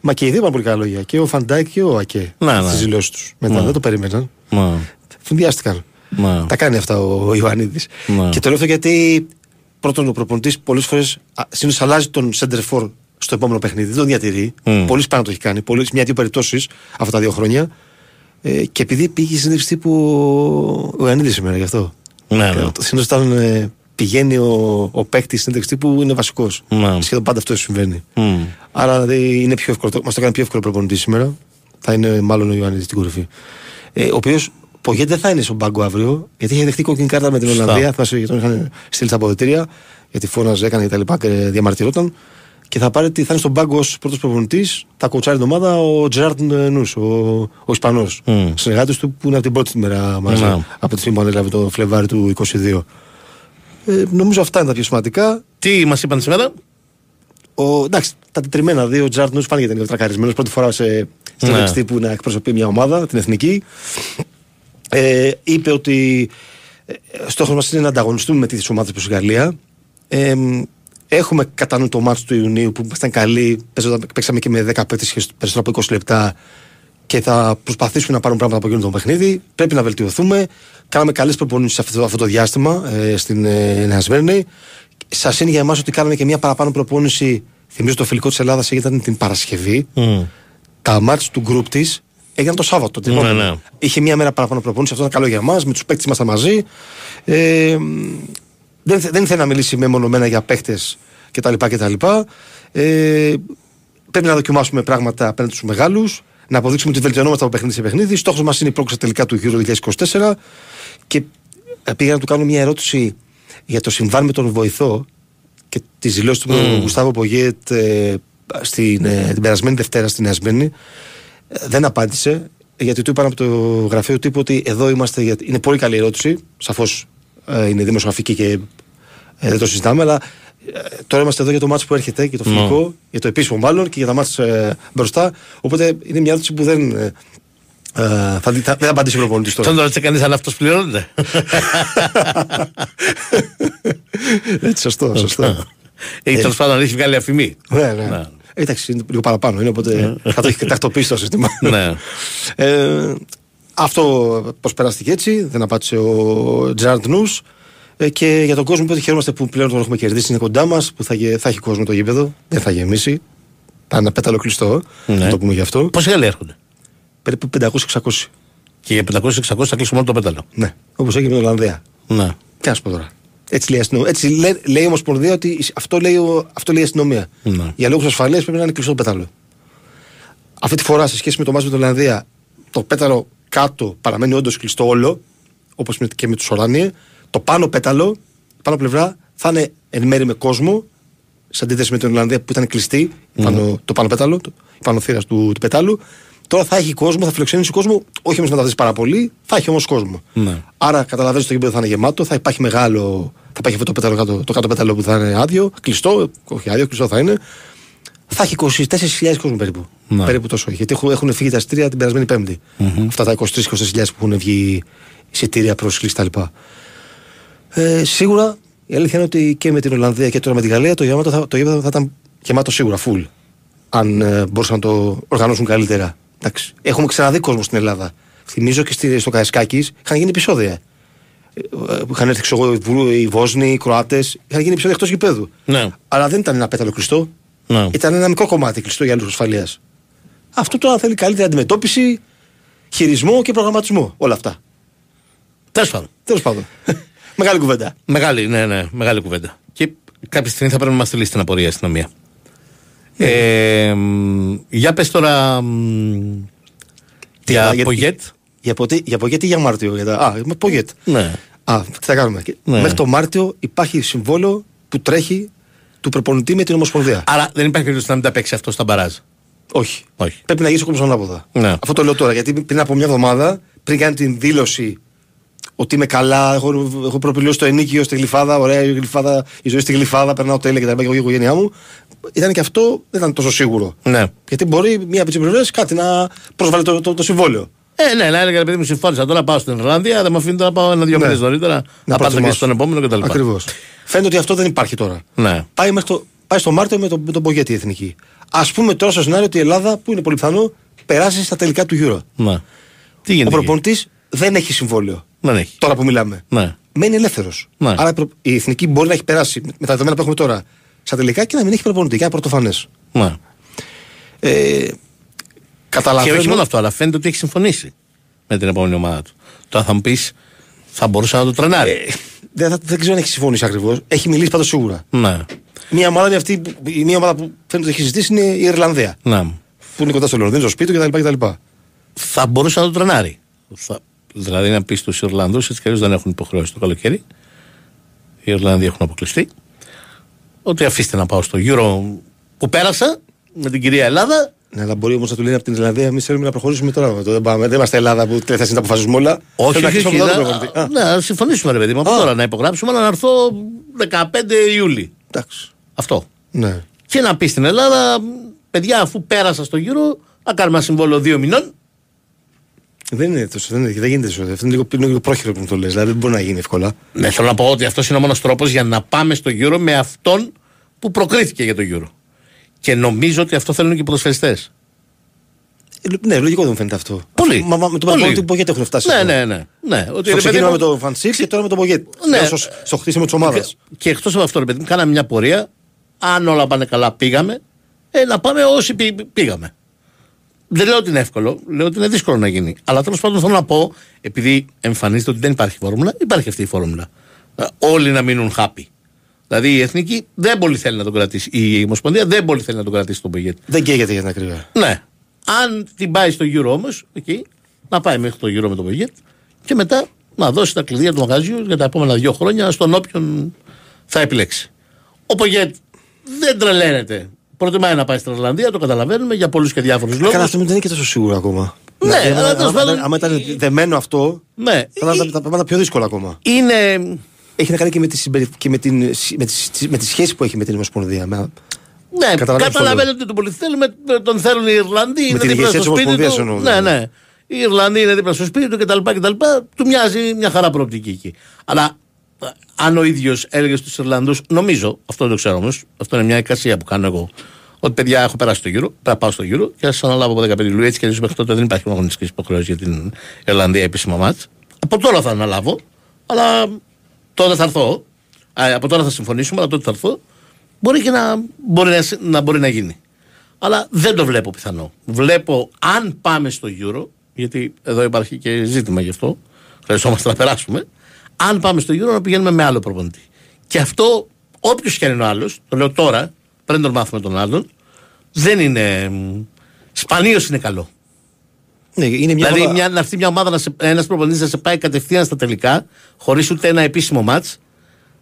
Μα και οι δύο είπαν πολύ καλά λόγια. Και ο Φαν Ντάικ και ο Ακέ. Ναι, ναι. Στις δηλώσεις τους. Μετά Ναι. δεν το περίμεναν. Μα. Φουνδιάστηκαν. Μα. Τα κάνει αυτά ο Ιωαννίδης. Ναι. Και το λέω αυτό γιατί πρώτον ο προπονητής πολλές φορές συνήθως αλλάζει τον center for στο επόμενο παιχνίδι. Δεν τον διατηρεί. Μμ. Πολύ σπάνια το έχει κάνει. Πολύ, σε μια-δύο περιπτώσεις αυτά τα δύο χρόνια. Ε, και επειδή πήγε η συνέντευξη τύπου ο Ιωαννίδης σήμερα γι' αυτό. Ναι, ναι. Συνήθως όταν ε, πηγαίνει ο, ο παίκτης στην συνέντευξη τύπου είναι βασικός. Ναι. Σχεδόν πάντα αυτό συμβαίνει. Μμ. Άρα δηλαδή, είναι πιο εύκολο. Μας το κάνει πιο εύκολο προπονητής σήμερα. Θα είναι μάλλον ο Ιωαννίδης στην κορυφή. Ε, ο οποίος Πογέ δεν θα είναι στον πάγκο αύριο, γιατί είχε δεχτεί κόκκινη κάρτα με την Σωστά. Ολλανδία. Θυμάσαι, γιατί τον είχαν στείλει στα αποδητήρια, γιατί φώναζε, έκανε και τα λοιπά και διαμαρτυρόταν. Και θα, πάρει, θα είναι στον πάγκο ως πρώτος προπονητής, θα κοτσάρει την ομάδα ο Τζεράρτ Νού, ο, ο Ισπανός. Μμ. Συνεργάτης του που είναι από την πρώτη μέρα μαζί, Ναι. από τη στιγμή που ανέλαβε το Φλεβάρι του 22. Ε, νομίζω αυτά είναι τα πιο σημαντικά. Τι μας είπαν σήμερα; Ο, εντάξει, τα τετριμένα δύο, ο Τζάρτ Νούς φάνηκε ήταν λίγο τρακαρισμένος. Πρώτη φορά σε στην Ναι. ναι. που να εκπροσωπεί μια ομάδα, την εθνική. Ε, είπε ότι ε, στόχος μας είναι να ανταγωνιστούμε με τις ομάδες προς η Γαλλία. Ε, έχουμε κατά νου το μάτσο του Ιουνίου που ήμασταν καλοί. παίζονταν- Παίξαμε και με 10 παίκτες και περισσότερο από 20 λεπτά και θα προσπαθήσουμε να πάρουμε πράγματα από εκείνο το παιχνίδι. Πρέπει να βελτιωθούμε. Κάναμε καλές προπονήσεις αυτό, αυτό το διάστημα ε, στην ε, Νέα Σμέρνη. Σας είναι για εμάς ότι κάναμε και μια παραπάνω προπόνηση. Θυμίζω το φιλικό της Ελλάδας ήταν την Παρασκευή. Τα μάτια του γκρουπ της έγιναν το Σάββατο. την Ναι, επόμενη. ναι. Είχε μια μέρα παραπάνω προπόνηση. Αυτό ήταν καλό για εμάς. Με τους παίκτες ήμασταν μαζί. Ε, δεν, θε- δεν ήθελε να μιλήσει μεμονωμένα για παίχτε κτλ. κτλ. Ε, πρέπει να δοκιμάσουμε πράγματα απέναντι στους μεγάλους, να αποδείξουμε ότι βελτιωνόμαστε από παιχνίδι σε παιχνίδι. Στόχος μας είναι η πρόκληση τελικά του Euro 2024. Και ε, πήγα να του κάνω μια ερώτηση για το συμβάν με τον βοηθό και τη δηλώση του mm. Γουστάβο Πογέτ ε, στην, ε, την περασμένη Δευτέρα στην Νέα Σμύρνη. Ε, δεν απάντησε, γιατί του είπαν από το γραφείο τύπου ότι εδώ είμαστε. Για... Είναι πολύ καλή ερώτηση. Σαφώς ε, είναι δημοσιογραφική και ε, δεν το συζητάμε, αλλά ε, τώρα είμαστε εδώ για το μάτσο που έρχεται, για το Ναι. φιλικό, για το επίσημο μάλλον και για τα μάτς ε, μπροστά. Οπότε είναι μια ερώτηση που δεν. Ε, ε, θα, δει- θα, δεν θα απαντήσει ο προπονητής τώρα. Τον ρώτησε κανείς αν αυτός πληρώνεται. Έτσι, σωστό, σωστό. Έχει τέλος πάντων έχει βγάλει αφημί. Ναι, ναι. Εντάξει, είναι λίγο παραπάνω. Είναι, οπότε θα το έχεις τακτοποιήσει το σύστημα. Ναι. Ε, Αυτό προσπεράστηκε έτσι, δεν απάντησε ο Τζάρντ Νούς. Ε, και για τον κόσμο που χαιρόμαστε που πλέον τον έχουμε κερδίσει, είναι κοντά μας, που θα, γε- θα έχει κόσμο το γήπεδο, δεν θα γεμίσει. Θα είναι ένα πέταλο κλειστό, Ναι. να το πούμε γι' αυτό. Πόσοι άλλοι έρχονται; Περίπου 500-600. Και για 500-600 θα κλείσουμε όλο το πέταλο. Ναι, όπως έγινε με την Ολλανδία. Ναι. Τι να σου πω τώρα. Έτσι λέει, η αστυνομία. Έτσι λέει, λέει η Ομοσπονδία ότι αυτό λέει, ο- αυτό λέει η αστυνομία. Ναι. Για λόγους ασφαλείας πρέπει να είναι κλειστό το πέταλο. Αυτή τη φορά σε σχέση με το μάτι με την Ολλανδία, το πέταλο κάτω παραμένει όντως κλειστό όλο, όπως και με τους Οράνιε. Το πάνω πέταλο, πάνω πλευρά, θα είναι εν μέρη με κόσμο, σε αντίθεση με την Ολλανδία που ήταν κλειστή, πάνω, το πάνω πέταλο, το, η πάνω θύρα του, του πετάλου. Τώρα θα έχει κόσμο, θα φιλοξενήσει κόσμο, όχι όμως να τα δεις πάρα πολύ, θα έχει όμως κόσμο. Ναι. Άρα καταλαβαίνεις ότι το γήπεδο θα είναι γεμάτο, θα υπάρχει μεγάλο. Θα υπάρχει αυτό το, πέταλο κάτω, το κάτω πέταλο που θα είναι άδειο, κλειστό, όχι άδειο, κλειστό θα είναι. Θα έχει 24.000 κόσμο περίπου. Ναι. Περίπου τόσο. έχει. Γιατί έχουν, έχουν φύγει τα εισιτήρια την περασμένη Πέμπτη. Αυτά τα 23-24.000 που έχουν βγει εισιτήρια πρόσκληση κτλ. Ε, σίγουρα η αλήθεια είναι ότι και με την Ολλανδία και τώρα με τη Γαλλία το γήπεδο θα, το γήπεδο θα ήταν γεμάτο σίγουρα, full. Αν ε, μπορούσαν να το οργανώσουν καλύτερα. Εντάξει. Έχουμε ξαναδεί κόσμο στην Ελλάδα. Θυμίζω και στη, στο Καϊσκάκη είχαν γίνει επεισόδια. Ε, ε, που είχαν έρθει ξέρω, εγώ, οι Βου- οι Βόσνοι, οι Κροάτες. Είχαν γίνει επεισόδια εκτός γηπέδου. Ναι. Αλλά δεν ήταν ένα πέταλο κλειστό. Ναι. Ήταν ένα μικρό κομμάτι κλειστό για λόγου ασφαλείας. Αυτό τώρα θέλει καλύτερη αντιμετώπιση, χειρισμό και προγραμματισμό. Όλα αυτά. Τέλος πάντων. Τέλος πάντων. Μεγάλη κουβέντα. Μεγάλη, ναι, ναι, μεγάλη κουβέντα. Και κάποια στιγμή θα πρέπει να μας στείλει την απορία η αστυνομία. Ε, μ, για πες τώρα. μ, για για- Πογέτ. Για, ποτε, για Πογέτ ή για Μάρτιο. Για τα, α, με Πογέτ. Ναι. Α, τι θα κάνουμε. Και Ναι. Μέχρι το Μάρτιο υπάρχει συμβόλαιο που τρέχει του προπονητή με την Ομοσπονδία. Άρα δεν υπάρχει περίπτωση να μην τα παίξει αυτό στα μπαράζ. Όχι. Όχι. Πρέπει να γίνει ο κόσμος ανάποδα. Ναι. Αυτό το λέω τώρα γιατί πριν από μια εβδομάδα, πριν κάνει την δήλωση ότι είμαι καλά, έχω, έχω προπηλώσει το ενίκιο στη γλυφάδα, ωραία η, γλυφάδα, η ζωή στη γλυφάδα, περνάω τέλεια και τα λοιπά και εγώ και η οικογένειά μου. Ήταν και αυτό, δεν ήταν τόσο σίγουρο. Ναι. Γιατί μπορεί μία από τις πλευρέ κάτι να προσβάλλει το, το, το συμβόλαιο. Ε, ναι, να έλεγα επειδή μου συμφώνησα τώρα πάω στην Ιρλανδία, δεν με αφήνει τώρα να πάω ένα-δύο Ναι. μήνες νωρίτερα να, πάω και προετοιμάσω. στον επόμενο κτλ. Ακριβώς. Φαίνεται ότι αυτό δεν υπάρχει τώρα. Ναι. Πάει, μέχρι το, πάει στο Μάρτιο με τον, με τον Πογέτη η εθνική. Α πούμε τώρα στο σενάριο ότι η Ελλάδα, που είναι πολύ πιθανό, περάσει στα τελικά του Euro. Ναι. Τι Ο γίνεται. εκεί; προπονητής δεν έχει συμβόλαιο. Δεν έχει. Τώρα που μιλάμε. Ναι. Μένει ελεύθερος. Ναι. Άρα η προ- η εθνική μπορεί να έχει περάσει με τα δεδομένα που έχουμε τώρα στα τελικά και να μην έχει προπονητή. Και ένα πρωτοφανές. Ναι. Ε, Και καταλαβαίνω. όχι μόνο αυτό, αλλά φαίνεται ότι έχει συμφωνήσει με την επόμενη ομάδα του. Τώρα θα μου πεις, θα μπορούσε να το τρενάρει. Ε, δεν, θα- δεν ξέρω αν έχει συμφωνήσει ακριβώς. Έχει μιλήσει πάντως σίγουρα. ναι. Μια ομάδα, είναι αυτή, που- η μία ομάδα που φαίνεται ότι έχει συζητήσει είναι η Ιρλανδία. ναι. Που είναι κοντά στο Λονδίνο, στο σπίτι του κτλ. κτλ. Θα μπορούσε να το τρενάρει. Θα, δηλαδή να πεις στους Ιρλανδούς, έτσι κι αλλιώς δεν έχουν υποχρεώσει το καλοκαίρι. Οι Ιρλανδοί έχουν αποκλειστεί. Ότι αφήστε να πάω στο Euro που πέρασα με την κυρία Ελλάδα. Ναι, αλλά μπορεί όμως να του λένε από την Ιρλανδία, εμείς θέλουμε να προχωρήσουμε τώρα. με το, Δεν, πάμε, δεν είμαστε Ελλάδα που τελευταία στιγμή τα αποφασίζουμε όλα. Όχι, Θέλουμε όχι, να όχι, κλείσουμε να, από εδώ το προπονητή. ναι, να συμφωνήσουμε ρε παιδί μου από Α. τώρα να υπογράψουμε, αλλά να έρθω 15 Ιούλη. Εντάξει. Αυτό. Ναι. Και να πεις στην Ελλάδα, παιδιά, αφού πέρασα στο γύρο, να κάνουμε ένα συμβόλαιο δύο μηνών. Δεν είναι τόσο, δεν, είναι, δεν γίνεται τόσο. Αυτό είναι λίγο, είναι λίγο πρόχειρο που μου το λες. Δηλαδή δεν μπορεί να γίνει εύκολα. Ναι, θέλω να πω ότι αυτός είναι ο μόνος τρόπος για να πάμε στο γύρο με αυτόν που προκρίθηκε για το γύρο. Και νομίζω ότι αυτό θέλουν και οι ποδοσφαιριστές. Ε, ναι, λογικό δεν μου φαίνεται αυτό. Πολύ. Μα, μα, με τον Πολύ. προπονητή που Πογέτ έχουν φτάσει. Ναι, εδώ. ναι, ναι. ναι. Ότι, Στο ρε παιδί ξεκίνημα μου, με τον Φανσίλ και τώρα με τον Πογέτ. Ναι. Στο, στο χτίσιμο της ομάδας. Και, και εκτός από αυτό, ρε παιδί μου, κάναμε μια πορεία. Αν όλα πάνε καλά, πήγαμε. Ε, να πάμε όσοι πή- πήγαμε. Δεν λέω ότι είναι εύκολο, λέω ότι είναι δύσκολο να γίνει. Αλλά τέλος πάντων θέλω να πω, επειδή εμφανίζεται ότι δεν υπάρχει φόρμουλα, υπάρχει αυτή η φόρμουλα. Ε, Όλοι να μείνουν happy. Δηλαδή η εθνική δεν πολύ θέλει να τον κρατήσει. Η Ομοσπονδία δεν πολύ θέλει να τον κρατήσει τον Πογέτη. Δεν καίγεται για την ακρίβεια. Ναι. Αν την πάει στο γύρο όμως, εκεί, να πάει μέχρι το γύρο με τον Πογέτ και μετά να δώσει τα κλειδιά του μαγαζιού για τα επόμενα δύο χρόνια στον όποιον θα επιλέξει. Ο Πογέτ δεν τρελαίνεται. Προτιμάει να πάει στην Ιρλανδία, το καταλαβαίνουμε για πολλούς και διάφορους λόγους. Καλά, αυτό δεν είναι και τόσο σίγουρο ακόμα. Ναι, Δηλαδή, αλλά άμα- τέλος άμα- πάντων- άμα ήταν δεμένο αυτό, Ναι, θα ήταν τα- τα πράγματα πιο δύσκολα ακόμα. είναι. Έχει να κάνει και με τη, συμπερι... και με, την... με, τη... με τη σχέση που έχει με την Ομοσπονδία. Με... Ναι, Καταλαβαίνω καταλαβαίνετε ότι τον πολύ θέλουμε, τον θέλουν οι Ιρλανδοί, είναι την δίπλα ηγεσία στο της σπίτι Ομοσπονδίας του. εννοώ, Ναι, δηλαδή. ναι. Οι Ιρλανδοί είναι δίπλα στο σπίτι του κτλ. κτλ. Του μοιάζει μια χαρά προοπτική εκεί. Αλλά ε, αν ο ίδιος έλεγε στους Ιρλανδούς, νομίζω, αυτό δεν το ξέρω όμως, αυτό είναι μια εικασία που κάνω εγώ, Ότι παιδιά, έχω περάσει το γύρο, πρέπει να πάω στο γύρο και θα σας αναλάβω από 15 Ιουλίου. Έτσι και αλλιώ μέχρι τότε δεν υπάρχει αγωνιστική υποχρέωση για την Ιρλανδία επίσημα μάτς. Από τώρα θα αναλάβω, αλλά τότε θα έρθω. Α, από τώρα θα συμφωνήσουμε, αλλά τότε θα έρθω. Μπορεί και να μπορεί να, να, μπορεί να γίνει. Αλλά δεν το βλέπω πιθανό. Βλέπω αν πάμε στο Euro, γιατί εδώ υπάρχει και ζήτημα γι' αυτό, χρειαζόμαστε να περάσουμε. Αν πάμε στο Euro, να πηγαίνουμε με άλλο προπονητή. Και αυτό, όποιος και αν είναι ο άλλος, το λέω τώρα, πριν τον μάθουμε τον άλλον, δεν είναι. Σπανίως είναι καλό. Ναι, είναι μια δηλαδή, ομάδα- μια, να έρθει μια ομάδα, να σε, ένας προπονητής να σε πάει κατευθείαν στα τελικά, χωρίς ούτε ένα επίσημο μάτς,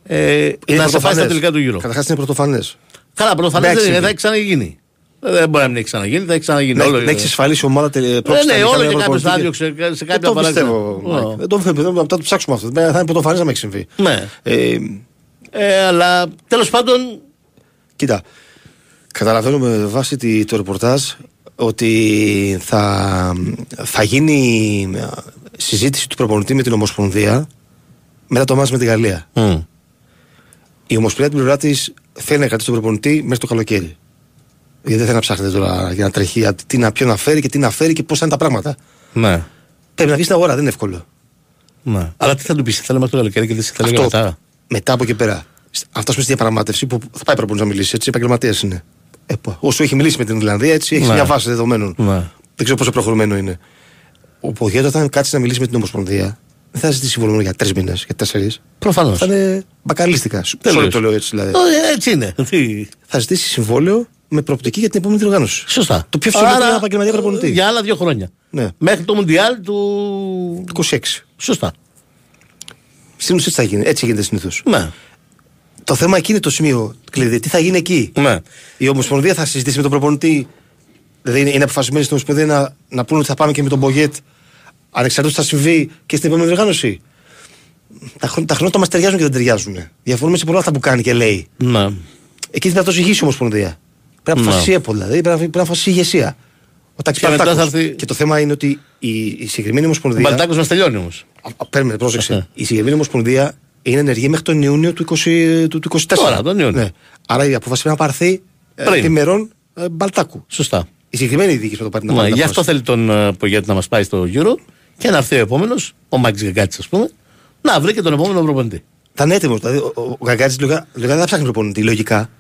ε, Είναι να σε πάει στα πρωτοφανές. τελικά του Euro. Καταρχάς είναι πρωτοφανές. Καλά, πρωτοφανές Εντάξει, δεν είναι, είναι. θα έχει ξαναγίνει. Ε, Δεν μπορεί να μην έχει ξαναγίνει, θα έχει ξαναγίνει. Να, όλο, να έχει εξασφαλίσει ομάδα τελε- Ε, πρόκειται ναι, στα όλο τελικά και με κάποιος θα προπονητή. διώξει σε Δεν κάποια το παράδειγμα. πιστεύω. Ω. Μάικ. Δεν το πιστεύω. Μετά το ψάξουμε αυτό. Θα είναι πρωτοφανές να με έχει συμβεί. Ναι. Ε, Ε, αλλά τέλος πάντων. Κοίτα, καταλαβαίνω με βάση τη- το ρεπορτάζ ότι θα, θα γίνει ε, συζήτηση του προπονητή με την Ομοσπονδία μετά το μάτς με τη Γαλλία. Η Ομοσπονδία την πλευρά της θέλει να κρατήσει τον προπονητή μέχρι το καλοκαίρι. Γιατί δεν θέλει να ψάχνετε τώρα για να τρέχει για τι να, ποιο να φέρει και τι να φέρει και πώς θα είναι τα πράγματα. Ναι. Πρέπει να βγεις στην αγορά, δεν είναι εύκολο. ναι. Αλλά τι θα του πεις, θέλει μέχρι το καλοκαίρι και τι θα λέει Αυτό μετά. μετά από εκεί πέρα. Αυτό στη διαπραγμάτευση που θα πάει προπονητής να μιλήσει, έτσι, επαγγελματίας είναι. Ε, πω, όσο έχει μιλήσει με την Ιρλανδία, έτσι έχεις Ναι. μια βάση δεδομένων. Ναι. Δεν ξέρω πόσο προχωρημένο είναι. Ο Πογέτο, όταν κάτσει να μιλήσει με την Ομοσπονδία, δεν θα ζητήσει συμβόλαιο για τρεις μήνες, για τέσσερις. Προφανώς. Θα είναι μπακαλίστικα. Σου Τελείως. sorry το λέω έτσι δηλαδή. Ε, Έτσι είναι. Τι. Θα ζητήσει συμβόλαιο με προοπτική για την επόμενη διοργάνωση. Σωστά. Το πιο φθηνό Άρα, είναι ένα επαγγελματία προπονητή. Για άλλα δύο χρόνια. Ναι. Μέχρι το Μουντιάλ του. 26. Σωστά. Στην ουσία τι θα γίνει. Έτσι γίνεται συνήθως. Ναι. Το θέμα εκεί είναι το σημείο κλειδί. Τι θα γίνει εκεί; Ναι. Η Ομοσπονδία θα συζητήσει με τον προπονητή. Δηλαδή είναι, είναι αποφασισμένη στην Ομοσπονδία να, να πούνε ότι θα πάμε και με τον Μπογιέτ ανεξαρτήτως τι θα συμβεί και στην επόμενη διοργάνωση. Τα, χρόνο, τα χρονότα μας ταιριάζουν και δεν ταιριάζουν. Διαφωνούμε σε πολλά αυτά που κάνει και λέει. Ναι. Εκεί θα το ζυγίσει η Ομοσπονδία. Πρέπει να αποφασίσει Ναι. η ΕΠΟ, δηλαδή πρέπει να, πρέπει να αποφασίσει η ηγεσία. Ο Τάκης Και μετά Παρτάκος. θα έρθει- Και το θέμα είναι ότι η, η συγκεκριμένη Ο Ομοσπονδία. Μπαλτάκο μας τελειώνει όμως. Α, Παίρνουμε, πρόσεξε. η συγκεκριμένη Ομοσπονδία είναι ενεργή μέχρι τον Ιούνιο του, 20, του, του 24. Τώρα, τον Ιούνιο. Ναι. Άρα η απόφαση πρέπει να πάρθει ε, Πριν. επιμερών ε, Μπαλτάκου. Σωστά. Η συγκεκριμένη διοίκηση πρέπει να πάρει την Ναι, απόφαση. γι' αυτό θέλει τον ε, Πογέτη να μας πάει στο Euro και να έρθει ο επόμενος, ο Μάκη Γκαγκάτση, ας πούμε, να βρει και τον επόμενο προπονητή. Θα είναι έτοιμος. Δηλαδή, ο, ο, ο Γκαγκάτση λογικά λογικά δεν θα ψάχνει προπονητή, λογικά.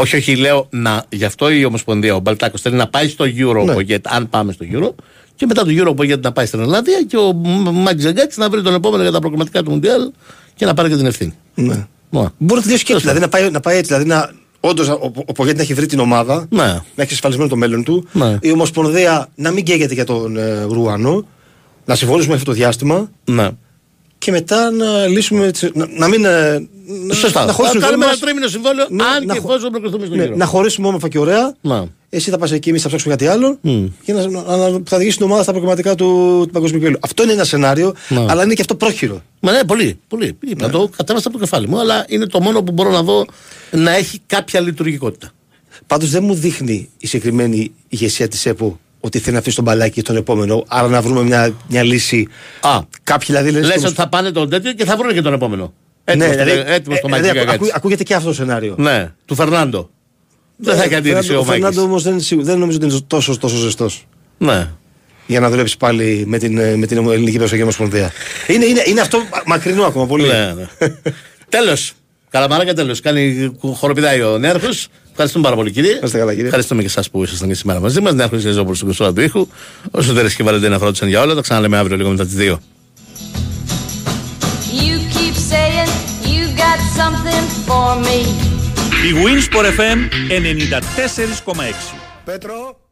Όχι, όχι, λέω να. Γι' αυτό η Ομοσπονδία, ο Μπαλτάκος θέλει να πάει στο Euro Ναι. ο Πογέτη, αν πάμε στο Euro, και μετά το Euro ο Πογέτη να πάει στην Ελλάδια και ο Μάκης Γκαγκάτση να βρει τον επόμενο για τα προγραμματικά του Μουντιάλ και να πάρει και την ευθύνη. Ναι. Ναι. Μπορεί να τη σκέψει. Δηλαδή να πάει, να πάει έτσι. Δηλαδή να, όντως, ο, ο Πογέτη να έχει βρει την ομάδα, Ναι. να έχει ασφαλισμένο το μέλλον του. Ναι. Η Ομοσπονδία να μην καίγεται για τον ε, Ρουάνο, να συμφωνήσουμε αυτό το διάστημα Ναι. Και μετά να λύσουμε. τις- Να, να μην. ε, να- Σωστά. Να, χωρίσουμε Να κάνουμε μας. ένα τρίμηνο συμβόλαιο, Ναι, αν να και χω- εφόσον προκριθούμε στο Ναι, Euro. να χωρίσουμε όμορφα και ωραία. Να. Εσύ θα πας εκεί, εμείς θα ψάξουμε κάτι άλλο. Μμ. Και να, να, να- θα οδηγήσει την ομάδα στα προγραμματικά του, του παγκοσμίου κυπέλου. Αυτό είναι ένα σενάριο, Ναι. αλλά είναι και αυτό πρόχειρο. Μα ναι, πολύ. πολύ. Είπα, το κατέβασα από το κεφάλι μου, αλλά είναι το μόνο που μπορώ να δω να έχει κάποια λειτουργικότητα. Πάντως δεν μου δείχνει η συγκεκριμένη ηγεσία της ΕΠΟ ότι θέλει να αφήσει τον μπαλάκι τον επόμενο. Άρα να βρούμε μια, μια λύση. Α, Κάποιοι δηλαδή λένε. λες στο- ότι θα πάνε τον τέτοιο και θα βρουν και τον επόμενο. Ναι, Έτοιμος δηλαδή, έτοιμος στο ε, Μάκη δηλαδή, ακού- Γκαγκάτση. ακούγεται και αυτό το σενάριο. Ναι, του Φερνάντο. Δεν θα έχει αντίρρηση ο Ο Φερνάντο Μάκη. όμως δεν, σίγου- δεν νομίζω ότι είναι τόσο, τόσο ζεστός Ναι. για να δουλέψει πάλι με την, ε, με την Ελληνική Πεσογεία Ομοσπονδία. Είναι, είναι, είναι αυτό μακρινό ακόμα πολύ. ναι, ναι. τέλος. Καλαμάρακα τέλος. Κάνει χοροπηδάει ο Νέαρχος. Ευχαριστούμε πάρα πολύ κύριε. είστε καλά, κύριε. Ευχαριστούμε και εσάς που ήσασταν και σήμερα μαζί μας. Νέαρχος και Ζώπολο στην κουσούρα του ήχου. Όσο δεν και Βαλεντίνα φρόντισαν για όλα. Τα ξαναλέμε αύριο λίγο μετά τις 2. You keep saying you got something for me. Η Winsport FM 94,6. Πέτρο.